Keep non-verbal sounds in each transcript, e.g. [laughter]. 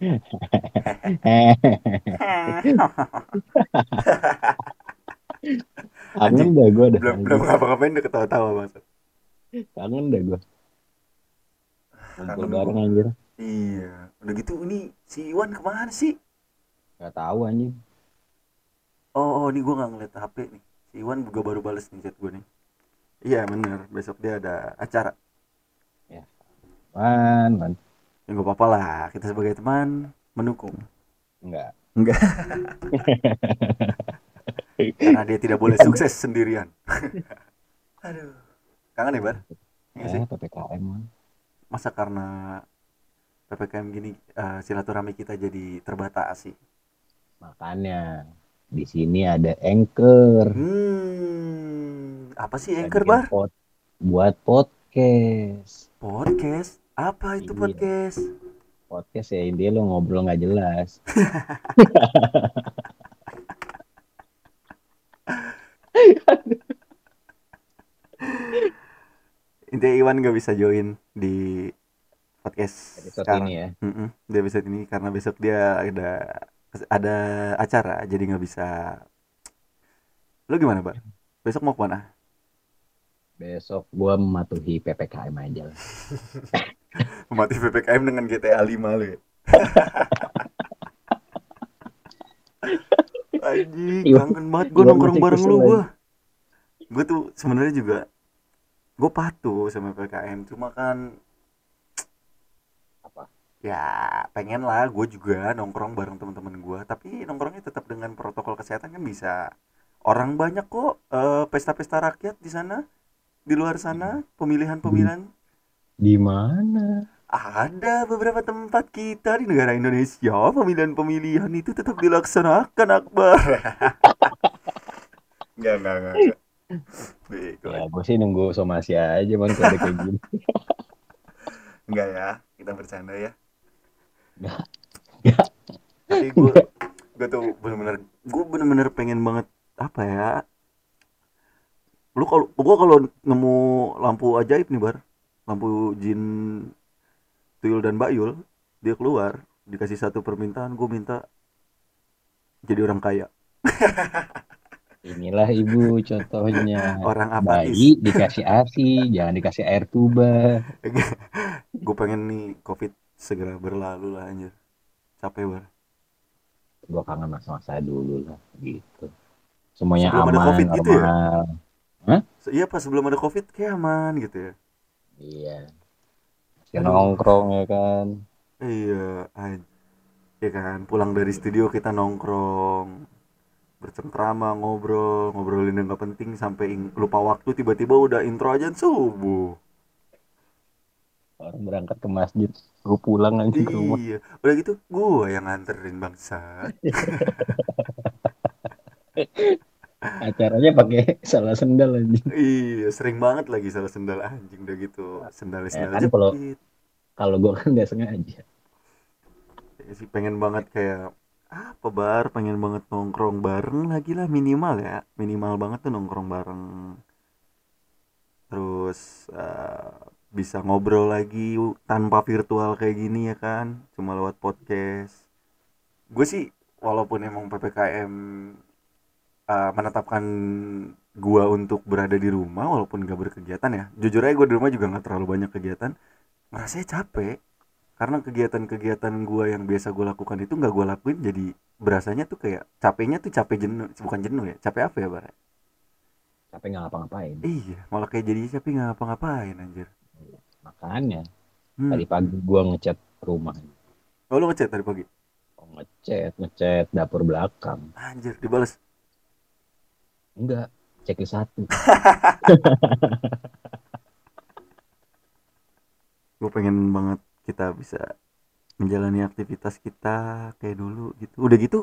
[laughs] Kangen dah gue dah. belum belum ngapa-ngapain udah ketawa-tawa bang Kangen dah gue. Kumpul Kangen bareng anjir. iya udah gitu ini si Iwan ke mana sih Gak tahu anjing. oh, oh ini gue nggak ngeliat HP nih si Iwan juga baru bales nih chat gue nih iya bener besok dia ada acara Man, man. Ya nggak apa-apa lah. Kita sebagai teman mendukung. Enggak. enggak [laughs] karena dia tidak boleh sukses sendirian. [laughs] Aduh. Kangen ya bar? Iya sih? Eh, PPKM masa karena ppkm gini eh, silaturahmi kita jadi terbatasi? Makanya di sini ada anchor. hmm. Apa sih anchor bar? buat podcast. podcast apa itu podcast Podcast ya intinya lo ngobrol nggak jelas. [laughs] intinya Iwan nggak bisa join di podcast Episode sekarang. ini ya. Mm-mm, di episode ini karena besok dia ada ada acara jadi nggak bisa lu gimana pak besok mau ke mana Besok gua mematuhi PPKM aja lah. [laughs] mati ppkm dengan GTA 5 lu ya? [laughs] Anjing, Iwan- kangen banget gue nongkrong bareng lu gue gue tuh sebenarnya juga gue patuh sama ppkm cuma kan Apa? ya pengen lah gue juga nongkrong bareng teman-teman gue tapi nongkrongnya tetap dengan protokol kesehatan kan bisa. Orang banyak kok eh, pesta-pesta rakyat di sana di luar sana pemilihan-pemilihan. Di mana? Ada beberapa tempat kita di negara Indonesia pemilihan-pemilihan itu tetap dilaksanakan Akbar [laughs] enggak enggak enggak. Ya gue sih nunggu somasi aja man kalau ada kayak gini. [laughs] enggak ya kita bercanda ya Enggak. tapi gue gue tuh bener-bener gue bener-bener pengen banget apa ya lu kalau gue kalau nemu lampu ajaib nih bar lampu jin tuyul dan bayul dia keluar dikasih satu permintaan gue minta jadi orang kaya [laughs] Inilah ibu contohnya. orang apatis Bayi dikasih ASI, jangan dikasih air tuba. [laughs] gue pengen nih covid segera berlalu lah anjir capek bar Gue kangen masa-masa dulu lah gitu. Semuanya Sebelum ada aman, COVID gitu ya? normal. Se- iya pas sebelum ada covid kayak aman gitu ya Iya. Aduh. nongkrong ya kan. Iya, ya kan pulang dari studio kita nongkrong bercengkrama ngobrol ngobrolin yang gak penting sampai lupa waktu tiba-tiba udah intro aja subuh Orang berangkat ke masjid, gue pulang nanti ke rumah. iya udah gitu gua yang nganterin bangsa [laughs] Acaranya pakai [laughs] salah sendal anjing. iya sering banget lagi salah sendal. Anjing udah gitu. Sendal sendal kan kalau- Kalau gue kan nggak sengaja. Ya sih pengen banget kayak apa bar? Pengen banget nongkrong bareng lagi lah minimal ya. Minimal banget tuh nongkrong bareng. Terus eh, bisa ngobrol lagi tanpa virtual kayak gini ya kan? Cuma lewat podcast. Gue sih walaupun emang ppkm eh, menetapkan gua untuk berada di rumah walaupun gak berkegiatan ya jujur aja gue di rumah juga nggak terlalu banyak kegiatan ngerasanya capek karena kegiatan-kegiatan gua yang biasa gue lakukan itu nggak gue lakuin jadi berasanya tuh kayak capeknya tuh capek jenuh bukan jenuh ya capek apa ya bar Tapi nggak ngapa-ngapain. iya malah kayak jadi capek nggak ngapa-ngapain anjir Makanya hmm. tadi pagi gue ngecat rumah. oh lu ngechat tadi pagi Oh, ngecat, ngecat dapur belakang. anjir dibales Enggak, checklist satu. [laughs] gue pengen banget kita bisa menjalani aktivitas kita kayak dulu gitu udah gitu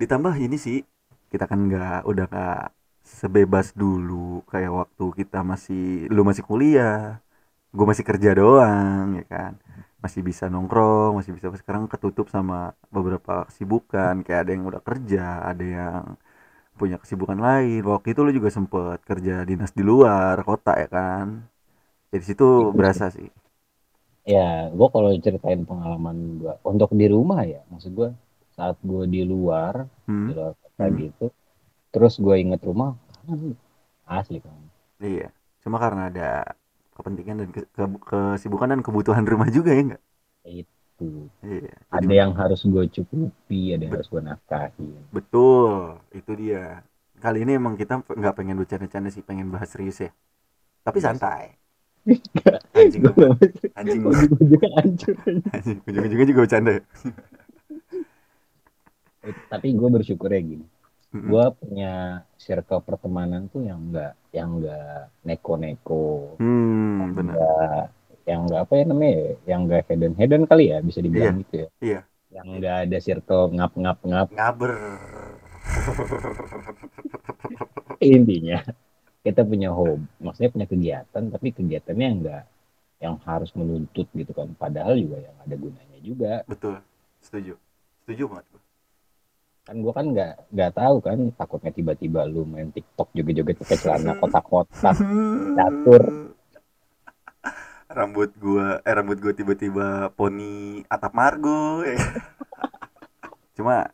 ditambah ini sih kita kan nggak udah nggak sebebas dulu kayak waktu kita masih lu masih kuliah gue masih kerja doang ya kan masih bisa nongkrong masih bisa sekarang ketutup sama beberapa kesibukan kayak ada yang udah kerja ada yang punya kesibukan lain waktu itu lu juga sempet kerja dinas di luar kota ya kan jadi situ Itu sih. berasa sih ya gue kalau ceritain pengalaman gue untuk di rumah ya maksud gue saat gue di luar hmm? di luar kota Hmm. gitu terus gue inget rumah asli kan iya cuma karena ada kepentingan dan ke- ke- kesibukan dan kebutuhan rumah juga ya enggak itu iya ada Jadi, yang harus gue cukupi ada yang harus gue nafkahin. Betul itu dia. Kali ini emang kita nggak pengen bercanda-canda sih pengen bahas serius ya. Tapi Iya santai. [laughs] Anjing gue anjing ujung-ujungnya hancur. Anjing ujung-ujungnya juga bercanda. Ya tapi gue bersyukur ya gini. Mm-mm. gue punya circle pertemanan tuh yang enggak yang enggak neko-neko. Hmm benar yang enggak apa ya namanya ya, yang enggak hedon hedon kali ya bisa dibilang gitu ya. iya. Yang enggak ada circle ngap ngap ngap. Ngaber. [laughs] Intinya kita punya hobi maksudnya punya kegiatan tapi kegiatannya enggak yang harus menuntut gitu kan. Padahal juga yang ada gunanya juga. Betul setuju. Setuju banget kan gue kan nggak nggak tahu kan takutnya tiba-tiba lu main TikTok joget-joget pakai celana [laughs] kotak-kotak Catur. Rambut gua eh rambut gua tiba-tiba poni atap margo ya. [laughs] cuma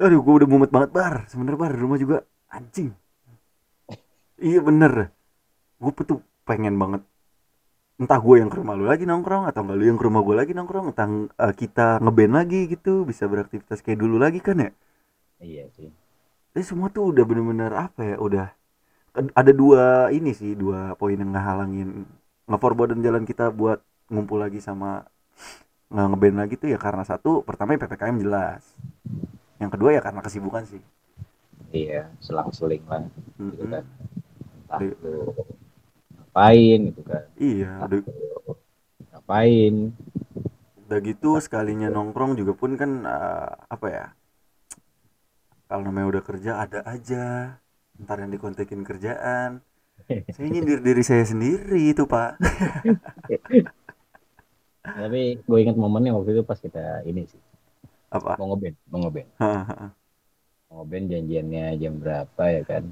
aduh gua udah mumet banget bar. Sebenernya bar rumah juga anjing. Iya bener. Gua tuh pengen banget entah gue yang ke rumah lu lagi nongkrong atau enggak lu yang ke rumah gue lagi nongkrong entah eh, kita ngeband lagi gitu bisa beraktivitas kayak dulu lagi kan ya? Iya sih. Tapi semua tuh udah bener-bener apa ya, udah ada dua ini sih, dua poin yang ngehalangin ngeforbodan jalan kita buat ngumpul lagi sama nge ngeband lagi tuh ya karena satu pertama ya PPKM jelas. Yang kedua ya karena kesibukan sih. iya selang-seling lah gitu Mm-mm. kan entah Iya. lu ngapain gitu kan Iya, entah lu ngapain udah gitu sekalinya nongkrong juga pun kan eh, apa ya? Kalau namanya udah kerja ada aja. Ntar yang dikontekin kerjaan. Saya nyindir diri saya sendiri itu, Pak. [laughs] tapi gue ingat momennya waktu itu pas kita ini sih Apa? mau ngeband mau ngeband mau ngeband janjiannya jam berapa ya kan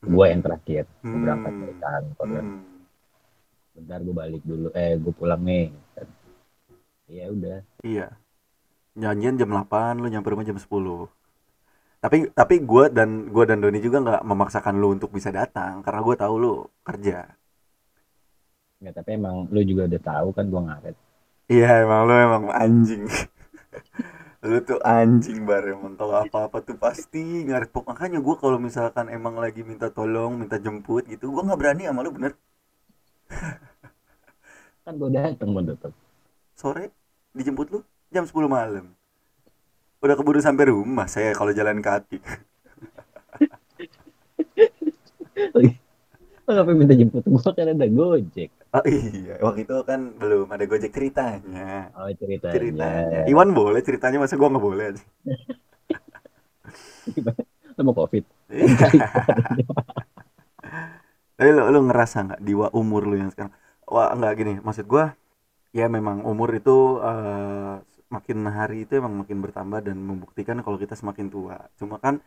gue yang terakhir gue berangkat dari kantor kan Hmm. bentar gue balik dulu eh gue pulang nih kan. ya udah Iya. Janjian jam 8, lu nyampe rumah jam 10. Tapi tapi gua dan gua dan Doni juga nggak memaksakan lu untuk bisa datang karena gua tahu lu kerja. nggak tapi emang lu juga udah tahu kan gue ngaret Iya, emang lu emang anjing. [laughs] lu tuh anjing bar emang kalau apa-apa tuh pasti ngaret pok makanya gua kalau misalkan emang lagi minta tolong, minta jemput gitu, gua nggak berani sama lu bener. kan gue dateng mau tetep Sore dijemput lu jam 10 malam. Udah keburu sampai rumah saya kalau jalan kaki. lo ngapain minta jemput? Gue kan ada gojek. Oh iya, waktu itu kan belum ada Gojek ceritanya. oh ceritanya, Ceritanya. Iwan boleh ceritanya masa gua nggak boleh? [laughs] Lo mau covid? [laughs] Tapi lu, lu ngerasa nggak di wa- umur lu yang sekarang? Wah nggak gini, maksud gua ya memang umur itu eh, makin hari itu emang makin bertambah dan membuktikan kalau kita semakin tua. Cuma kan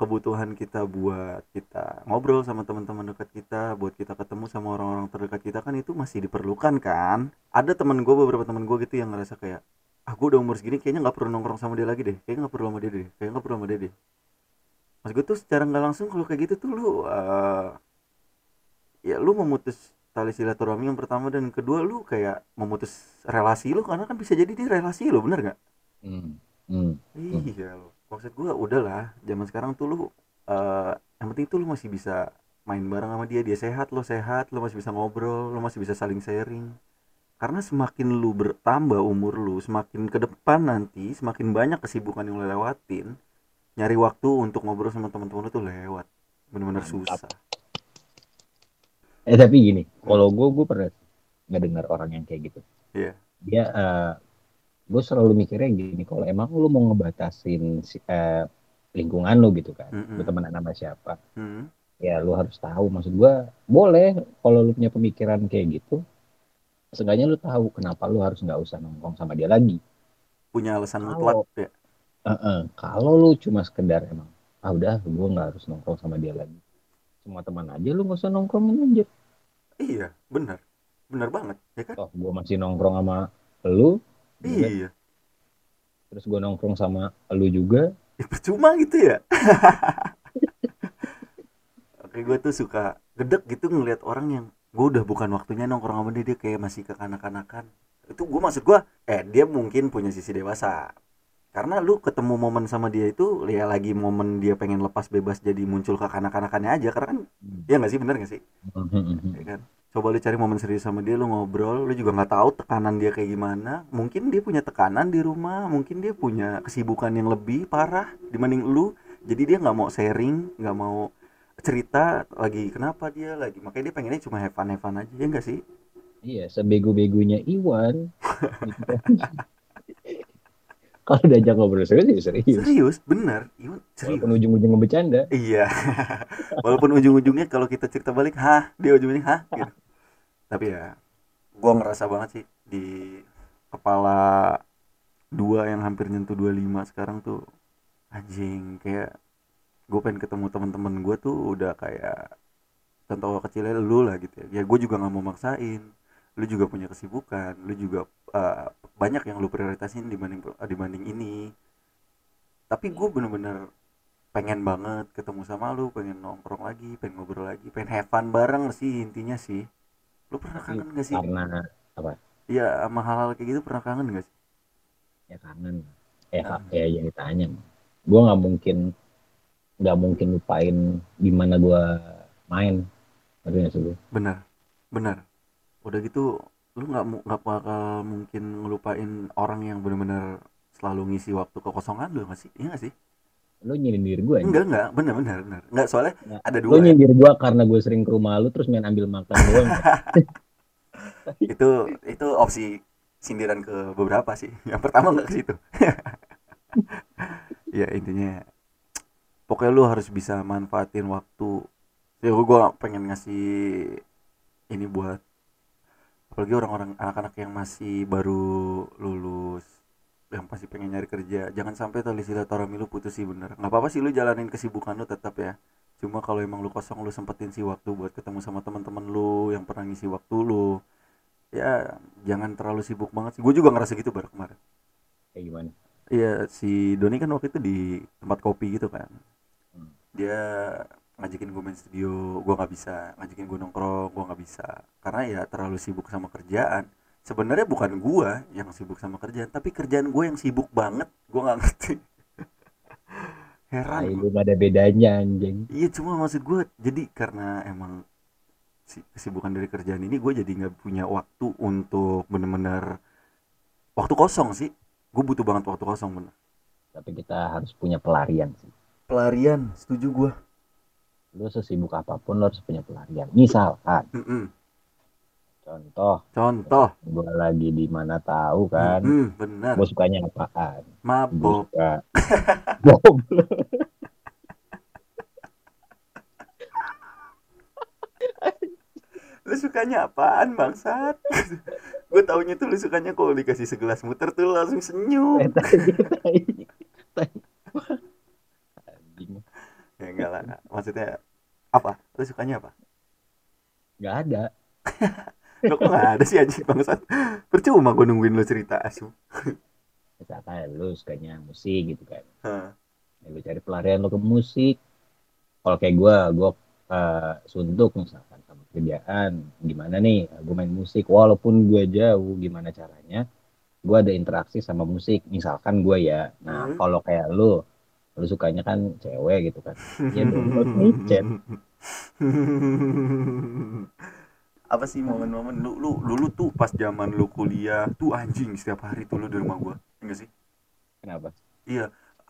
kebutuhan kita buat kita ngobrol sama teman-teman dekat kita, buat kita ketemu sama orang-orang terdekat kita kan itu masih diperlukan kan. Ada teman gue beberapa teman gue gitu yang ngerasa kayak ah udah umur segini kayaknya nggak perlu nongkrong sama dia lagi deh, kayaknya nggak perlu sama dia deh, kayaknya nggak perlu sama dia deh. Mas gue tuh secara nggak langsung kalau kayak gitu tuh lu eh, ya lu memutus tali silaturahmi yang pertama dan kedua lu kayak memutus relasi lu karena kan bisa jadi dia relasi lu bener nggak? hmm. Hmm. Iya loh. Maksud gua udahlah, zaman sekarang tuh lu eh yang penting tuh lu masih bisa main bareng sama dia, dia sehat, lo sehat, lo masih bisa ngobrol, lo masih bisa saling sharing. Karena semakin lu bertambah umur lu, semakin ke depan nanti, semakin banyak kesibukan yang lu lewatin, nyari waktu untuk ngobrol sama teman-teman lu tuh lewat. Bener-bener Mantap. susah. Eh tapi gini kalau gue gue pernah nggak dengar orang yang kayak gitu Iya. dia eh, gue selalu mikirnya gini kalau emang lu mau ngebatasin si- eh, lingkungan lu gitu kan Mm-mm. lu temenan sama siapa Hmm. ya lu harus tahu maksud gue boleh kalau lu punya pemikiran kayak gitu seenggaknya lu tahu kenapa lu harus nggak usah nongkrong sama dia lagi Punya alasan mutlak ya. Heeh, kalau lu cuma sekedar emang ah udah gue nggak harus nongkrong sama dia lagi semua teman aja lu nggak usah nongkrongin aja Iya, benar. bener banget ya kan? Toh gue masih nongkrong sama lu gitu kan. iya. Terus gue nongkrong sama lu juga. Ya, percuma gitu ya? [laughs] Oke gue tuh suka gedek gitu ngelihat orang yang gue udah bukan waktunya nongkrong sama dia dia kayak masih kekanak-kanakan. Itu gue maksud gue eh dia mungkin punya sisi dewasa karena lu ketemu momen sama dia itu ya lagi momen dia pengen lepas bebas jadi muncul kekanak-kanakannya aja karena kan ya nggak sih bener nggak sih? Ya kan? Coba lu cari momen serius sama dia lu ngobrol lu juga nggak tahu tekanan dia kayak gimana. Mungkin dia punya tekanan di rumah mungkin dia punya kesibukan yang lebih parah dibanding lu. Jadi dia nggak mau sharing nggak mau cerita lagi kenapa dia lagi. Makanya dia pengennya cuma have fun have fun aja ya nggak sih? Iya sebego-begonya Iwan. [laughs] kalau diajak ngobrol serius ya serius serius bener Iwan serius walaupun ujung-ujung bercanda Iya. [laughs] Walaupun ujung-ujungnya kalau kita cerita balik, hah, dia ujungnya hah gitu. Tapi ya gua ngerasa banget sih di kepala dua yang hampir nyentuh 25 sekarang tuh anjing kayak gue pengen ketemu teman-teman gue tuh udah kayak contoh kecilnya lu lah gitu ya. Ya gue juga nggak mau maksain. Lu juga punya kesibukan, lu juga uh, banyak yang lu prioritasin dibanding dibanding ini. Tapi gue bener-bener pengen banget ketemu sama lu pengen nongkrong lagi pengen ngobrol lagi pengen have fun bareng sih intinya sih. Lu pernah kangen gak sih? karena iya sama hal-hal kayak gitu pernah kangen gak sih? Ya kangen. Eh Kangen. ya yang ditanya gue nggak mungkin nggak mungkin lupain gimana gue main. Nggak sih lu? bener bener udah gitu lu nggak nggak bakal mungkin ngelupain orang yang bener-bener selalu ngisi waktu kekosongan lu gak sih? Iya gak sih? Lu nyindir gue enggak enggak bener bener bener. Enggak soalnya Nggak. ada lu dua ya. nyindir gue karena gue sering ke rumah lu terus main ambil makan doang. [laughs] Itu itu opsi sindiran ke beberapa sih. Yang pertama nggak ke situ. [laughs] Ya intinya pokoknya lu harus bisa manfaatin waktu. Ya gue pengen ngasih ini buat apalagi orang-orang anak-anak yang masih baru lulus yang pasti pengen nyari kerja. Jangan sampai tali silaturahmi lu putus sih bener. Nggak apa-apa sih lu jalanin kesibukan lu tetap ya. Cuma kalau emang lu kosong lu sempetin sih waktu buat ketemu sama teman-teman lu yang pernah ngisi waktu lu ya jangan terlalu sibuk banget sih. Gue juga ngerasa gitu baru kemarin. Kayak gimana? Iya si Doni kan waktu itu di tempat kopi gitu kan. Hmm. dia ngajakin gue main studio gue nggak bisa ngajakin gue nongkrong gue nggak bisa. Karena ya terlalu sibuk sama kerjaan. Sebenarnya bukan gue yang sibuk sama kerjaan tapi kerjaan gue yang sibuk banget gue nggak ngerti. [laughs] Heran gua. itu gak ada bedanya anjing. Iya cuma maksud gue jadi karena emang si kesibukan dari kerjaan ini gue jadi nggak punya waktu untuk bener-bener waktu kosong sih. Gue butuh banget waktu kosong bener. Tapi kita harus punya pelarian sih. Pelarian setuju gue lu sesibuk apa pun lu harus punya pelarian. Misalkan. Contoh. Contoh. Gue lagi di mana tahu kan. Mm-mm, bener. Gue sukanya apaan? Mabok. Suka [laughs] lu sukanya apaan bangsat? Gue taunya tuh lu sukanya kalau dikasih segelas muter tuh langsung senyum Eh, tai, tai, tai. Anjing. ya enggak lah maksudnya apa? Lu sukanya apa? Nggak ada. [laughs] Lo kok nggak ada sih anjing bangsat? Percuma gue nungguin lu cerita asu. Misalkan lu sukanya musik gitu kan. Hah. ya, lu cari pelarian lu ke musik. Kalau kayak gue gue eh, suntuk misalkan sama kerjaan gimana nih? Gue main musik walaupun gue jauh gimana caranya? Gue ada interaksi sama musik misalkan gue ya. Nah Hmm. kalau kayak lu lu sukanya kan cewek gitu kan. Ya download micet apa sih momen-momen? Lu lu dulu tuh pas zaman lu kuliah tuh anjing setiap hari tuh lu di rumah gua enggak sih? Kenapa? Iya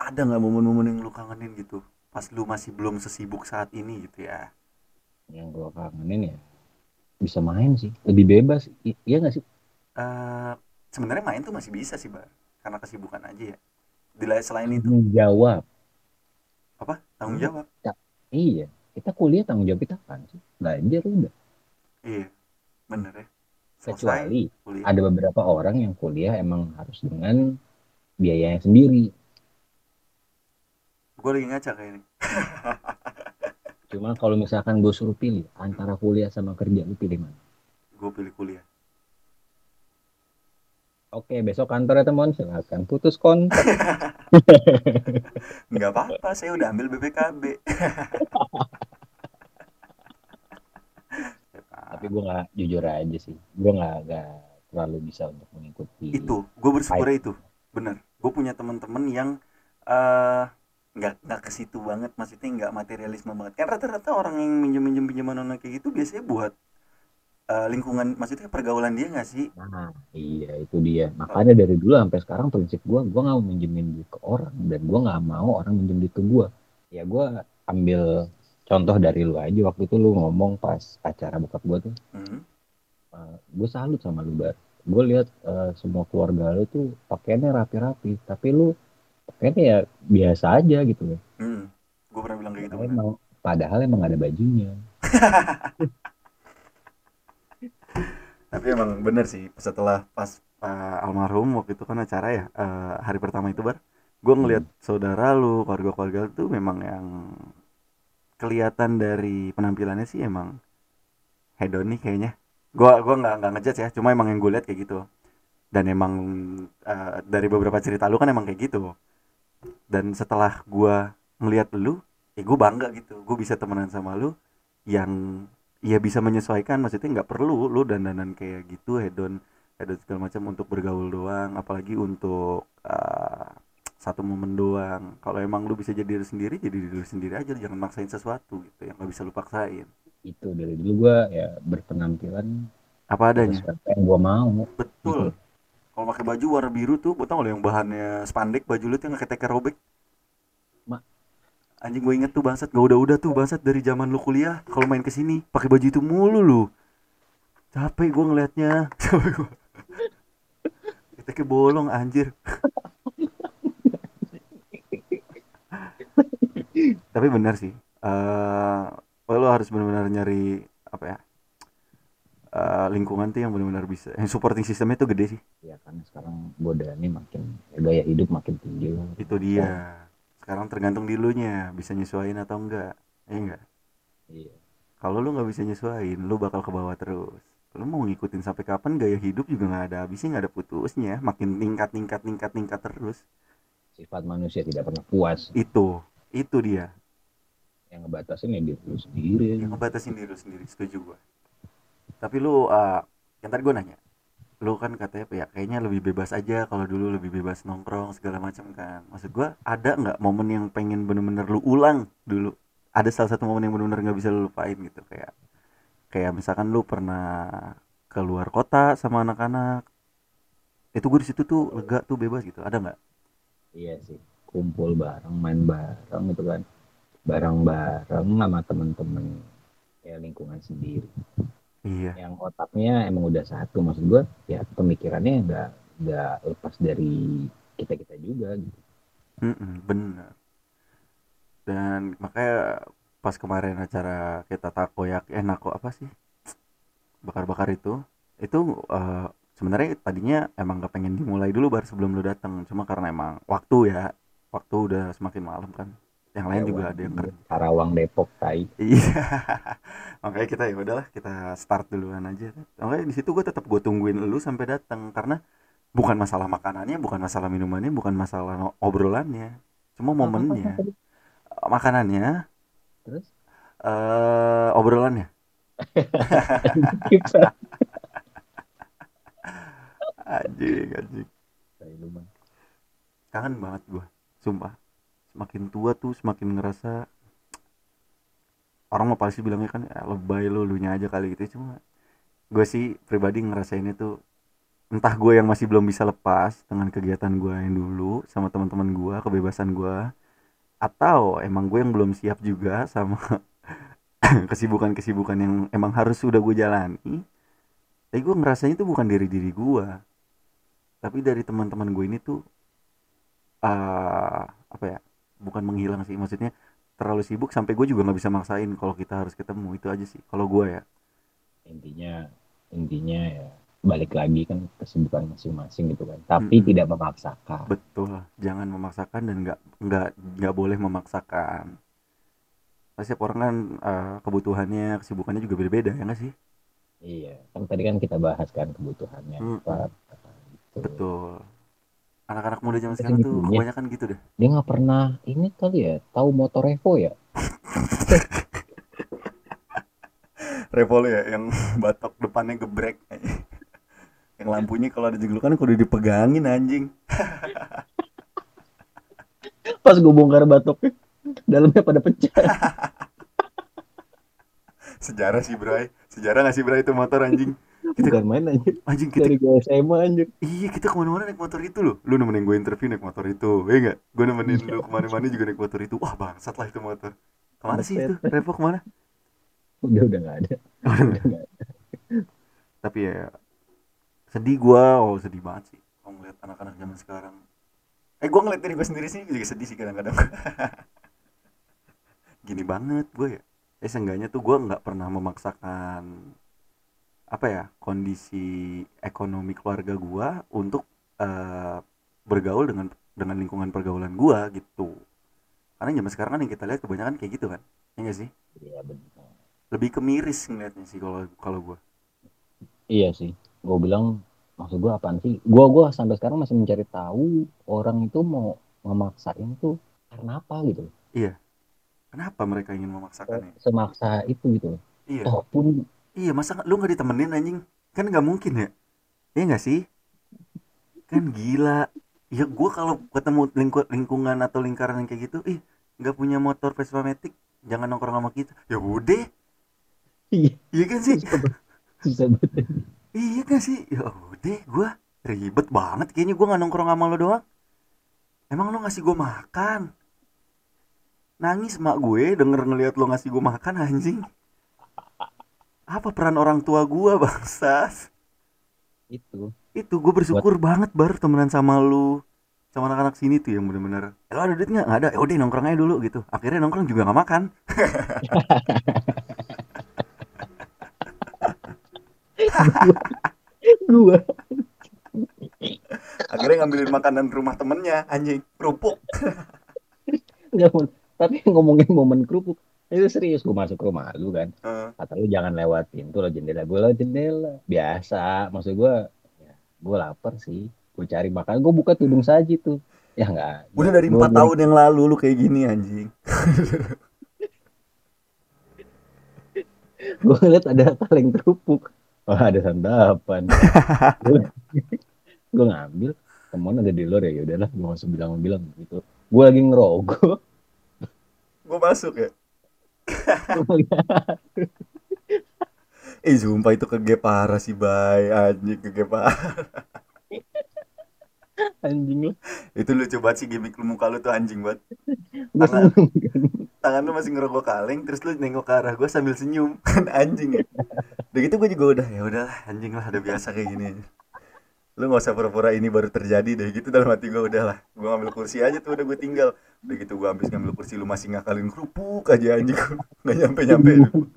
ada nggak momen-momen yang lu kangenin gitu? Pas lu masih belum sesibuk saat ini gitu ya? Yang gue kangenin ya bisa main sih lebih bebas I- iya nggak sih? Eh sebenarnya main tuh masih bisa sih bar karena kesibukan aja ya. Di lain selain itu. Tanggung jawab apa? Tanggung Hmm. jawab? Iya. Kita kuliah tanggung jawab kita kan sih? Belajar udah. Iya bener ya. Selesai kecuali kuliah. ada beberapa orang yang kuliah emang harus dengan biayanya sendiri. Gue lagi ngaca kayak ini [laughs] cuma kalau misalkan gue suruh pilih antara kuliah sama kerja lu pilih mana? Gue pilih kuliah Oke, besok kantor ya teman, silakan putus kontak. [laughs] nggak apa-apa saya udah ambil BPKB [laughs] Tapi gue nggak jujur aja sih, gue nggak nggak terlalu bisa untuk mengikuti. itu gue bersyukur itu. Bener. Gue punya teman-teman yang eh nggak nggak ke situ banget. Maksudnya nggak materialisme banget. Kan rata-rata orang yang minjem minjem pinjaman online kayak gitu biasanya buat eh, lingkungan maksudnya pergaulan dia nggak sih Nah, iya itu dia. Makanya dari dulu sampai sekarang prinsip gue, gue nggak mau minjemin duit ke orang dan gue nggak mau orang minjem duit ke gue. Ya gue ambil contoh dari lu aja waktu itu lu ngomong pas acara bokap gue tuh, Hmm. gue salut sama lu bar. Gue lihat eh, semua keluarga lu tuh pakaiannya rapi-rapi, tapi lu pakaiannya ya biasa aja gitu loh. Hmm. gue pernah bilang kayak gitu Padahal bener. emang, padahal emang ada bajunya. [laughs] tapi emang bener sih setelah pas eh, almarhum waktu itu kan acara ya eh, hari pertama itu bar gue ngeliat saudara lu keluarga-keluarga lu tuh memang yang kelihatan dari penampilannya sih emang hedonik kayaknya. Gua gua nggak nggak ngejudge ya cuma emang yang gue lihat kayak gitu. Dan emang eh, dari beberapa cerita lu kan emang kayak gitu. Dan setelah gua ngelihat lu ya gue bangga gitu gue bisa temenan sama lu yang ya bisa menyesuaikan maksudnya nggak perlu lu dandanan kayak gitu hedon hedon segala macam untuk bergaul doang apalagi untuk eh, satu momen doang. Kalau emang lu bisa jadi diri sendiri jadi diri sendiri aja jangan maksain sesuatu gitu yang nggak bisa lu paksain. Itu dari dulu gue ya berpenampilan apa adanya. yang gue mau. betul. Kalau pakai baju warna biru tuh gue tau yang bahannya spandek baju lu tuh yang kayak teker robek Ma- anjing gue inget tuh bangsat gak udah-udah tuh bangsat dari zaman lu kuliah kalau main ke sini pakai baju itu mulu lu. Capek gue ngelihatnya [laughs] capek gue kayak bolong anjir. Tapi benar sih eh lo harus benar-benar nyari apa ya eh, lingkungan tuh yang benar-benar bisa yang supporting sistemnya tuh gede sih. Ya karena sekarang godanya makin ya, gaya hidup makin tinggi. Itu dia sekarang tergantung di lu nya bisa nyesuaiin atau enggak. Ya enggak? Iya. kalau lu nggak bisa nyesuaiin lu bakal ke bawah terus. Lu mau ngikutin sampai kapan gaya hidup juga nggak ada habisnya nggak ada putusnya. Makin tingkat tingkat tingkat tingkat terus. Sifat manusia tidak pernah puas. itu itu dia. Yang ngebatasin ya diri lu sendiri. yang ngebatasin diri lu sendiri setuju gua. Tapi lu uh, yang tadi gua nanya lu kan katanya ya kayaknya lebih bebas aja kalau dulu lebih bebas nongkrong segala macam kan maksud gua ada nggak momen yang pengen bener-bener lu ulang dulu ada salah satu momen yang bener-bener nggak bisa lu lupain gitu kayak kayak misalkan lu pernah keluar kota sama anak-anak itu gue di situ tuh lega tuh bebas gitu ada nggak Iya sih. Kumpul bareng, main bareng gitu kan. Bareng-bareng sama temen-temen ya lingkungan sendiri. Iya. Yang otaknya emang udah satu maksud gue ya pemikirannya nggak nggak lepas dari kita kita juga gitu. Mm-mm, bener. Dan makanya pas kemarin acara kita takoyak eh nako apa sih? Bakar-bakar itu itu eh, sebenarnya tadinya emang gak pengen dimulai dulu baru sebelum lu datang cuma karena emang waktu ya waktu udah semakin malam kan yang lain juga ada yang kerja Karawang Depok tai. iya. [laughs] Makanya kita ya udahlah kita start duluan aja. Makanya di situ gue tetap gue tungguin lu sampai datang karena bukan masalah makanannya bukan masalah minumannya bukan masalah obrolannya. Cuma momennya. makanannya. Terus? Eh obrolannya. [laughs] Anjing anjing. Lu mah. kangen banget gua sumpah semakin tua tuh semakin ngerasa orang mah pasti bilangnya kan ya, lebay lu lu nya aja kali gitu. Cuma gue sih pribadi ngerasain itu entah gue yang masih belum bisa lepas dengan kegiatan gue yang dulu sama teman-teman gue kebebasan gue atau emang gue yang belum siap juga sama [coughs] kesibukan-kesibukan yang emang harus sudah gue jalani tapi gue ngerasanya itu bukan dari diri gue tapi dari teman-teman gue ini tuh ah apa ya bukan menghilang sih maksudnya terlalu sibuk sampai gue juga nggak bisa maksain kalau kita harus ketemu itu aja sih kalau gue ya. Intinya intinya ya balik lagi kan kesibukan masing-masing gitu kan tapi Mm-mm. tidak memaksakan. Betul jangan memaksakan dan nggak nggak nggak boleh memaksakan. Setiap orang kan eh, kebutuhannya kesibukannya juga beda-beda ya nggak sih? Iya kan tadi kan kita bahas kan kebutuhannya Mm-mm. apa betul anak-anak muda zaman sekarang tuh kebanyakan gitu deh. Dia nggak pernah ini kali ya, tahu motor Evo ya? [laughs] Revol ya yang [laughs] batok depannya gebrek. [laughs] Yang lampunya kalau ada jeglukan kudu dipegangin anjing. Pas gue bongkar batoknya, dalamnya pada pecah. sejarah sih bray sejarah gak sih bray itu motor anjing Bukan main anjir. anjing kita Dari gue SMA anjir. iya kita ke mana-mana naik motor itu loh. Lu nemenin gue interview naik motor itu ya enggak gue nemenin lu ke mana-mana juga naik motor itu. Wah bangsat lah itu motor. Ke mana sih itu? Revo ke mana? Udah udah nggak ada. [laughs] Udah nggak ada. tapi ya sedih gua. Oh sedih banget sih. Kalau ngeliat anak-anak zaman sekarang. Eh gua ngeliat diri gua sendiri sih juga sedih sih kadang-kadang. [laughs] Gini banget gue ya. Eh seenggaknya tuh gua nggak pernah memaksakan apa ya kondisi ekonomi keluarga gua untuk eh, bergaul dengan dengan lingkungan pergaulan gua gitu karena zaman sekarang kan yang kita lihat kebanyakan kayak gitu kan ya nggak sih Iya benar. lebih kemiris ngeliatnya sih kalau kalau gua Iya sih. Gue bilang maksud gue apaan sih? Gue gua sampai sekarang masih mencari tahu orang itu mau memaksain tuh karena apa gitu. kenapa mereka ingin memaksakannya Semaksa itu gitu. iya Toh pun Iya masa lu nggak ditemenin anjing? Kan nggak mungkin ya? Iya nggak sih? Kan gila. Ya gua kalau ketemu lingku- lingkungan atau lingkaran yang kayak gitu ih nggak punya motor Vespa Matic jangan nongkrong sama kita. Ya udah. Iya. Iya kan sih? Susah banget. iya kan sih? Ya udah gua ribet banget kayaknya. Gua nggak nongkrong sama lo doang. Emang lo ngasih gua makan? Nangis mak gue denger ngeliat lo ngasih gua makan anjing apa peran orang tua gua [laughs] bangsas Itu. itu gue bersyukur banget baru temenan sama lu. Sama anak-anak sini tuh yang bener-bener "Eh, lo ada duit nggak? Ada. Ya udah nongkrong aja dulu gitu. Akhirnya nongkrong juga nggak makan. [laughs] Gue akhirnya ngambilin makanan rumah temennya anjing kerupuk. Tapi ngomongin momen kerupuk itu serius gue masuk ke rumah lu kan. Eh, kata lu jangan lewat pintu lo jendela gue lewat jendela. Biasa maksud gue ya, gue lapar sih. Gue cari makan gue buka tudung saji tuh. Ya enggak udah dari empat tahun yang lalu lu kayak gini anjing. [laughs] Gue ngeliat ada kaleng kerupuk. Wah ada santapan [laughs] gue ngambil temen ada di luar ya udahlah gue langsung bilang bilang gitu. Gue lagi ngerokok gue masuk ya eh sumpah itu kege parah sih bay. Anjing kege parah. Anjing lu. Itu lucu banget sih gimmick lu muka lu tuh anjing banget. Tangan. kan. tangan lu masih ngerokok kaleng terus lu nengok ke arah gue sambil senyum. Kan [laughs] anjing. Ya udah gitu gue juga udah ya udahlah anjing lah udah biasa kayak gini lu nggak usah pura-pura ini baru terjadi deh gitu dalam hati gue udahlah gue ngambil kursi aja tuh udah gue tinggal. Udah gitu gue habis ngambil kursi lu masih ngakalin kerupuk aja anjing. [laughs] Nggak nyampe nyampe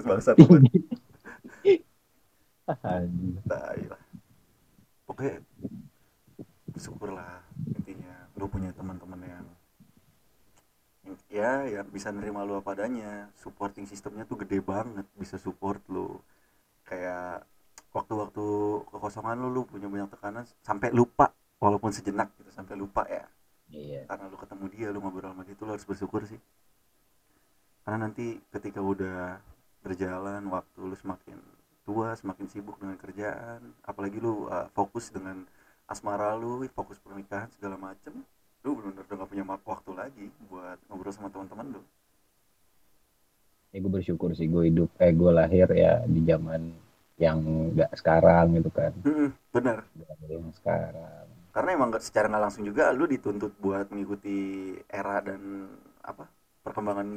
bangsat [laughs] banget anjing. Tai lah. Pokoknya bersyukur lah intinya lu punya teman-teman yang ya yang bisa nerima lu apa adanya. Supporting sistemnya tuh gede banget bisa support lu. Kayak waktu-waktu kekosongan lu lu punya banyak tekanan sampai lupa walaupun sejenak gitu sampai lupa ya. Iya. Karena lu ketemu dia lu ngobrol sama gitu lu harus bersyukur sih. Karena nanti ketika udah berjalan waktu lu semakin tua semakin sibuk dengan kerjaan apalagi lu uh, fokus dengan asmara lu fokus pernikahan segala macem lu benar-benar udah gak punya waktu lagi buat ngobrol sama teman-teman lu. Ya gue bersyukur sih gue hidup eh gue lahir ya di zaman yang nggak sekarang gitu kan. Bener. Bukan yang sekarang. Karena emang secara nggak langsung juga lu dituntut buat mengikuti era dan apa perkembangan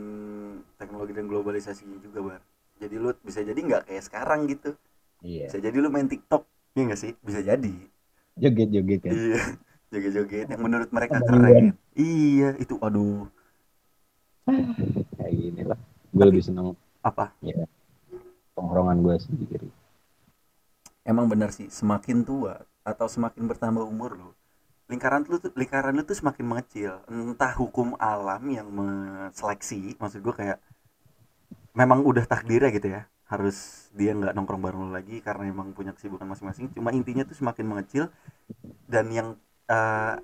teknologi dan globalisasinya juga bar. Jadi lu bisa jadi nggak kayak sekarang gitu. Iya. Bisa jadi lu main TikTok iya nggak sih? Bisa jadi. Joget joget kan. Iya [laughs] joget-joget yang menurut mereka Abang keren. iya itu aduh. Kayak gini lah. Gue lebih seneng apa? tongkrongan gue sendiri emang benar sih semakin tua atau semakin bertambah umur lu lingkaran lu tuh lingkaran lu tuh semakin mengecil. Entah hukum alam yang menseleksi maksud gue kayak memang udah takdirnya gitu ya harus dia nggak nongkrong bareng lu lagi karena emang punya kesibukan masing-masing. Cuma intinya tuh semakin mengecil dan yang eh,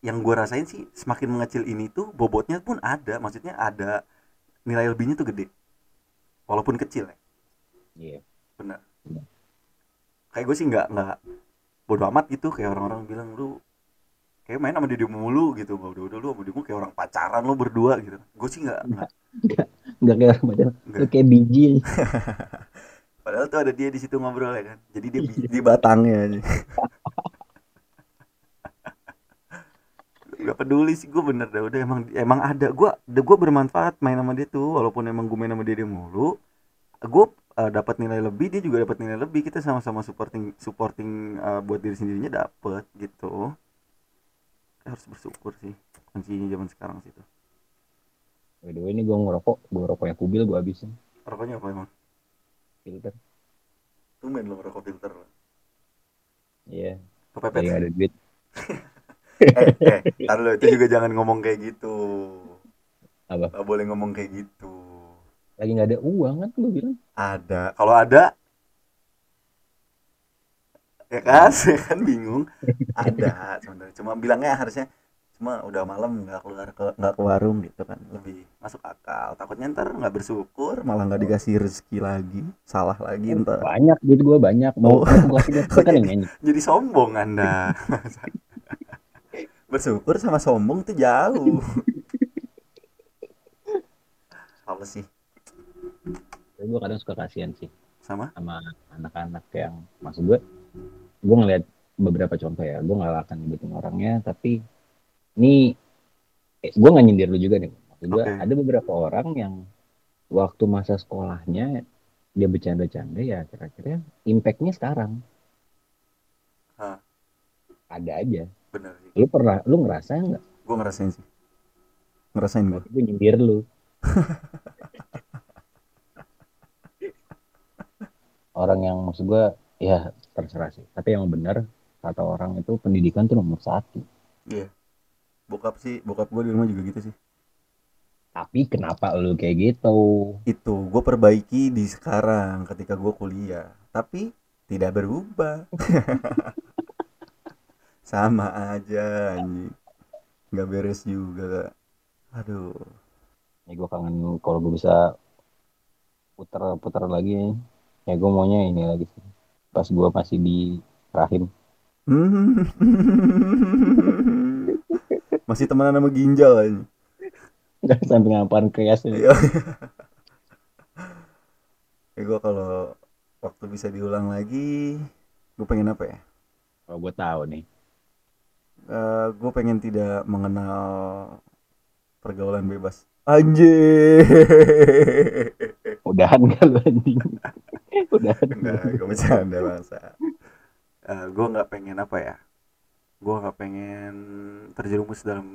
yang gue rasain sih semakin mengecil ini tuh bobotnya pun ada. Maksudnya ada nilai lebihnya tuh gede. Walaupun kecil ya. Iya. benar Benar. Kayak gue sih nggak nggak bodo amat gitu. Kayak orang-orang bilang lu kayak main sama dia mulu gitu. Gak udah udah lu sama dia kayak orang pacaran lu berdua gitu. Gue sih nggak nggak. Nggak kayak orang pacaran. Lu kayak biji. [laughs] padahal tuh ada dia di situ ngobrol ya kan? Jadi dia bi- di batangnya aja. Nggak peduli sih gue bener dah. Udah emang emang ada. Gue gue bermanfaat main sama dia tuh. Walaupun emang gue main sama dia, dia mulu gue uh, dapat nilai lebih dia juga dapat nilai lebih. Kita sama-sama supporting supporting uh, buat diri sendirinya dapet gitu. Kita harus bersyukur sih kuncinya zaman sekarang sih tuh By the way, ini gue ngerokok, gue rokoknya kubil, gue habisin. Rokoknya apa emang? Filter. tumben lo ngerokok filter lo. Iya, kepepet. Dari ada duit. [laughs] eh, eh, lo itu juga jangan ngomong kayak gitu. Apa? Gak boleh ngomong kayak gitu Lagi nggak ada uang kan, gue bilang. ada. Kalau ada ya kan? Saya [laughs] kan? Bingung. Ada sebenarnya. Cuma bilangnya harusnya cuma udah malam nggak keluar ke nggak ke warung gitu kan. Lebih masuk akal. Takutnya ntar nggak bersyukur malah nggak dikasih rezeki lagi salah lagi ntar. Banyak, duit gue banyak. Mau Oh. kan [laughs] nyanyi. jadi sombong anda. Bersyukur sama sombong tuh jauh. [laughs] Apa sih Tapi gue kadang suka kasihan sih sama? sama anak-anak yang maksud gue gue ngeliat beberapa contoh ya gue nggak akan nyebutin orangnya tapi ini eh, gue nggak nyindir lu juga nih maksud gue ada beberapa orang yang waktu masa sekolahnya dia bercanda-canda ya kira-kira impactnya sekarang. Hah. ada aja. Bener sih. Lu pernah lu ngerasa nggak? Gue ngerasain sih. Ngerasain gue gue nyindir lu [laughs] orang yang maksud gue ya terserah sih tapi yang benar kata orang itu pendidikan tuh nomor satu Iya. Bokap sih, bokap gue di rumah juga gitu sih. tapi kenapa lu kayak gitu Itu gue perbaiki di sekarang ketika gue kuliah. Tapi tidak berubah. [laughs] Sama aja anjing. Nggak beres juga. Aduh. ya gue kangen kalau gue bisa putar-putar lagi ya gue maunya ini lagi sih pas gue masih di rahim [laughs] Masih temenan sama ginjal aja. nggak sampai ngapain kreas Iya. Ya gue kalau waktu bisa diulang lagi, gue pengen apa ya? kalau gue tahu nih gue pengen tidak mengenal pergaulan bebas. Anjir. udahan lu anjing [laughs] Enggak, gue bercanda bangsa. gue nggak pengen apa ya? Gue nggak pengen terjerumus dalam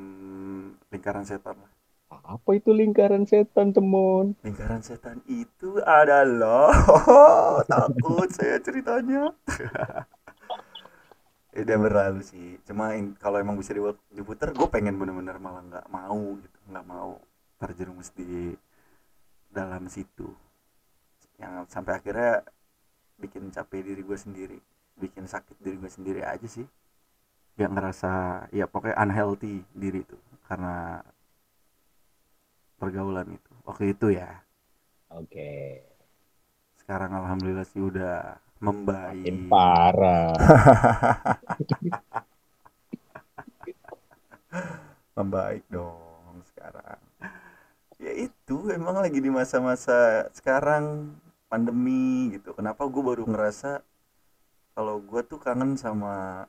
lingkaran setan. lah. apa itu lingkaran setan temen Lingkaran setan itu adalah [laughs] takut saya ceritanya. [laughs] Udah berlalu sih. Cuma kalau emang bisa diputer, gue pengen bener-bener malah nggak mau gitu, nggak mau terjerumus di dalam situ. Yang sampai akhirnya bikin capek diri gue sendiri, bikin sakit diri gue sendiri aja sih. Gak ngerasa, ya pokoknya unhealthy diri itu karena pergaulan itu. Waktu itu ya. oke Sekarang alhamdulillah sih udah membaik. makin parah [laughs] membaik dong sekarang ya itu emang lagi di masa-masa sekarang pandemi gitu kenapa gue baru ngerasa kalau gue tuh kangen sama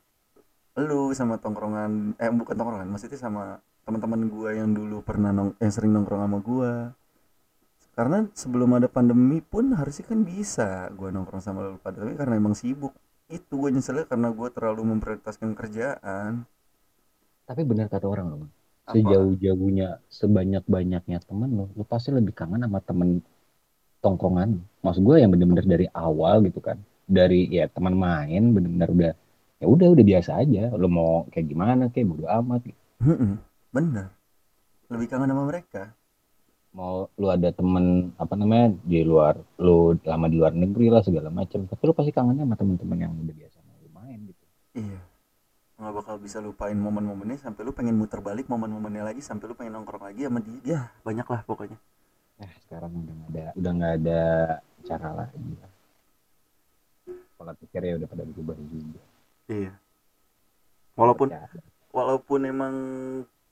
lu sama tongkrongan eh bukan tongkrongan maksudnya sama teman-teman gue yang dulu pernah nong yang sering nongkrong sama gue karena sebelum ada pandemi pun harusnya kan bisa gue nongkrong sama lu pada tapi karena emang sibuk itu gue nyeselnya karena gue terlalu memprioritaskan kerjaan tapi benar kata orang loh Bang. Apa? sejauh-jauhnya sebanyak-banyaknya temen lo lo pasti lebih kangen sama temen tongkrongan maksud gue yang bener-bener dari awal gitu kan. Dari ya teman main bener-bener udah ya udah udah biasa aja. Lo mau kayak gimana kayak bodo amat. Gitu. Bener. Lebih kangen sama mereka. Mau lu ada temen apa namanya di luar lu lama di luar negeri lah segala macam tapi lu pasti kangennya sama temen-temen yang udah biasa lu main gitu. Iya. Nggak bakal bisa lupain momen-momennya sampai lu pengen muter balik momen-momennya lagi sampai lu pengen nongkrong lagi sama dia. Ya banyak lah pokoknya nah sekarang udah nggak ada udah nggak ada cara lagi lah. Pola pikirnya udah pada berubah juga. Iya. Walaupun Ya, walaupun emang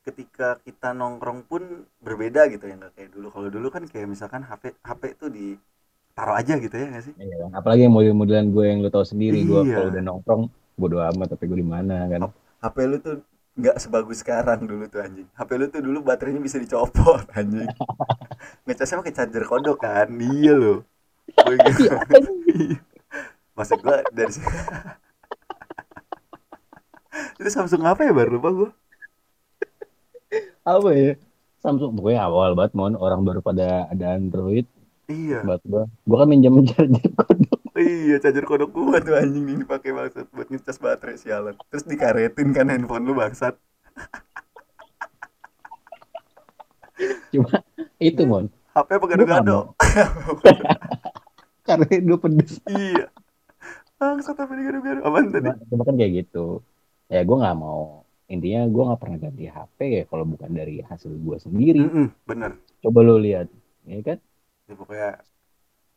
ketika kita nongkrong pun berbeda gitu ya nggak kayak dulu. Kalau dulu kan kayak misalkan HP HP itu di taruh aja gitu ya nggak sih? Iya apalagi yang model-modelan gue yang lu tahu sendiri gue Iya. kalau udah nongkrong bodo amat tapi gue di mana kan? HP lu tuh nggak sebagus sekarang dulu tuh anjing. HP lu tuh dulu baterainya bisa dicopot [laughs] anjing. Ngecasnya pakai charger kodok kan? Iya Gua ingat. Iya. [laughs] maksud gua dari [laughs] itu Samsung apa ya baru lupa gua. Apa ya? Samsung. Pokoknya awal banget mon. Orang baru pada ada Android. Iya. Buat gue gue kan minjem charger kodok iya charger kodok gua tuh anjing. Ini pakai bangsat buat ngecas baterai sialan terus dikaretin kan handphone lu bangsat. Cuma itu mon. HP apa gado-gado? [laughs] Karena itu pedes. Iya. Bangsat apa gado-gado? Apaan tadi? Cuma, kan kayak gitu. Ya gue nggak mau. Intinya gue nggak pernah ganti HP ya kalau bukan dari hasil gue sendiri. Mm-mm, bener. Coba lo lihat. Ya kan? Ya pokoknya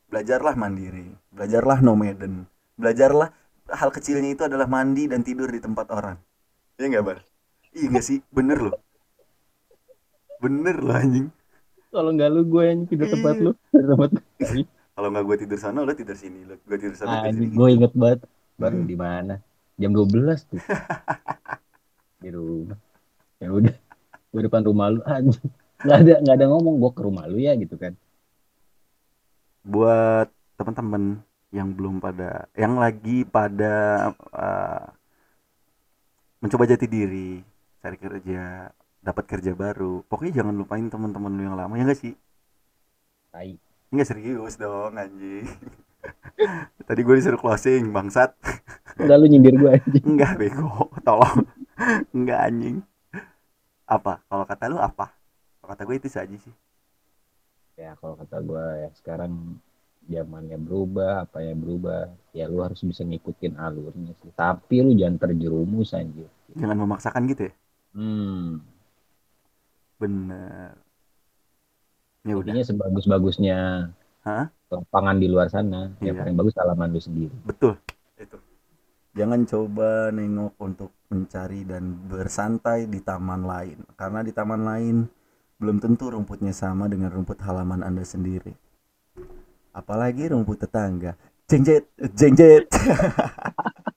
belajarlah mandiri belajarlah nomaden belajarlah hal kecilnya itu adalah mandi dan tidur di tempat orang. Iya nggak bar? Iya nggak sih? Bener loh. Bener loh anjing. Kalau nggak lu gue yang tidur tempat Iya. lu di tempat gue kalau nggak gue tidur sana lo tidur sini. Lo gue tidur sana tidur sini. gue inget banget. Baru Hmm. di mana? Jam 12 tuh. [laughs] Di rumah. Ya udah. Gue depan rumah lu. Anjing. Nggak ada nggak ada ngomong gue ke rumah lu ya gitu kan buat teman-teman yang belum pada yang lagi pada uh, mencoba jati diri cari kerja dapat kerja baru pokoknya jangan lupain teman-teman lu yang lama ya nggak sih tai Enggak serius dong anjing. [laughs] Tadi gue disuruh closing bangsat. enggak lu nyindir gue anjing [laughs] Enggak bego, tolong. Enggak anjing. Apa? Kalau kata lu apa? Kalau kata gue itu saja sih. Ya kalau kata gue ya sekarang zamannya berubah apa yang berubah ya lu harus bisa ngikutin alurnya sih tapi lu jangan terjerumus anjir Jangan memaksakan gitu ya. hmm Bener. Ya udah, intinya sebagus-bagusnya Hah? lapangan di luar sana ya Iya. paling bagus halaman lu sendiri betul. Itu. Jangan coba nengok untuk mencari dan bersantai di taman lain. Karena di taman lain belum tentu rumputnya sama dengan rumput halaman Anda sendiri. Apalagi rumput tetangga. Jengjet, jengjet. [laughs]